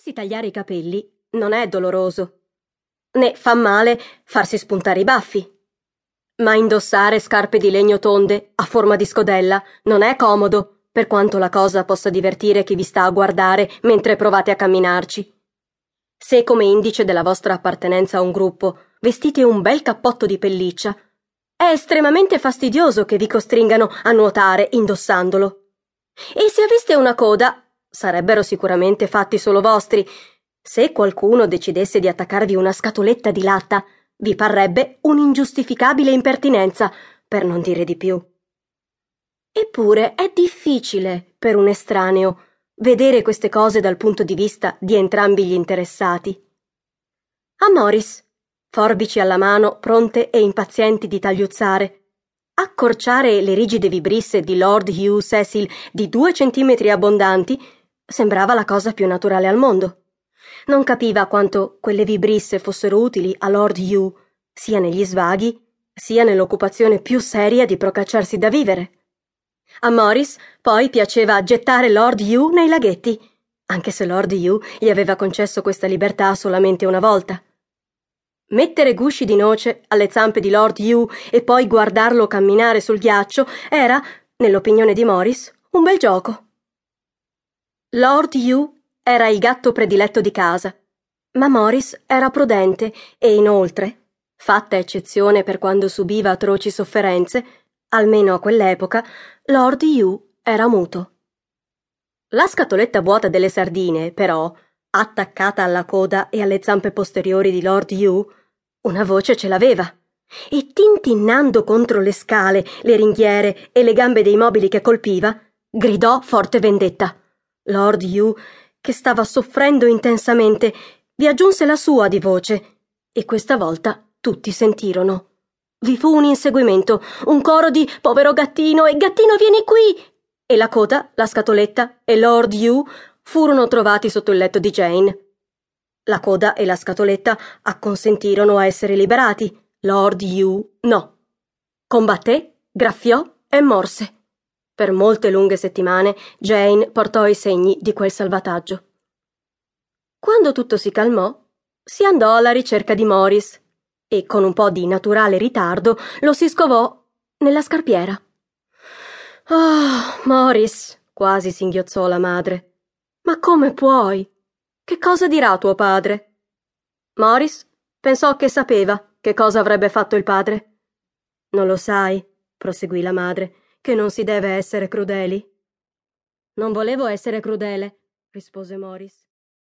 Farsi tagliare i capelli non è doloroso, né fa male farsi spuntare i baffi. Ma indossare scarpe di legno tonde a forma di scodella non è comodo, per quanto la cosa possa divertire chi vi sta a guardare mentre provate a camminarci. Se come indice della vostra appartenenza a un gruppo vestite un bel cappotto di pelliccia, è estremamente fastidioso che vi costringano a nuotare indossandolo. E se aveste una coda, sarebbero sicuramente fatti solo vostri. Se qualcuno decidesse di attaccarvi una scatoletta di latta, vi parrebbe un'ingiustificabile impertinenza, per non dire di più. Eppure è difficile, per un estraneo, vedere queste cose dal punto di vista di entrambi gli interessati. A Morris, forbici alla mano, pronte e impazienti di tagliuzzare, accorciare le rigide vibrisse di Lord Hugh Cecil di due centimetri abbondanti Sembrava la cosa più naturale al mondo. Non capiva quanto quelle vibrisse fossero utili a Lord Hugh, sia negli svaghi, sia nell'occupazione più seria di procacciarsi da vivere. A Morris poi piaceva gettare Lord Hugh nei laghetti, anche se Lord Hugh gli aveva concesso questa libertà solamente una volta. Mettere gusci di noce alle zampe di Lord Hugh e poi guardarlo camminare sul ghiaccio era, nell'opinione di Morris, un bel gioco. Lord Hugh era il gatto prediletto di casa, ma Morris era prudente e inoltre, fatta eccezione per quando subiva atroci sofferenze, almeno a quell'epoca, Lord Hugh era muto. La scatoletta vuota delle sardine, però, attaccata alla coda e alle zampe posteriori di Lord Hugh, una voce ce l'aveva. E tintinnando contro le scale, le ringhiere e le gambe dei mobili che colpiva, gridò forte vendetta. Lord Hugh, che stava soffrendo intensamente, vi aggiunse la sua di voce, e questa volta tutti sentirono. Vi fu un inseguimento, un coro di povero gattino e gattino vieni qui! E la coda, la scatoletta e Lord Hugh furono trovati sotto il letto di Jane. La coda e la scatoletta acconsentirono a essere liberati. Lord Hugh no. Combatté, graffiò e morse. Per molte lunghe settimane Jane portò i segni di quel salvataggio. Quando tutto si calmò, si andò alla ricerca di Morris e con un po' di naturale ritardo lo si scovò nella scarpiera. Oh, Morris, quasi singhiozzò la madre. Ma come puoi? Che cosa dirà tuo padre? Morris pensò che sapeva che cosa avrebbe fatto il padre. Non lo sai, proseguì la madre che non si deve essere crudeli? Non volevo essere crudele, rispose Morris.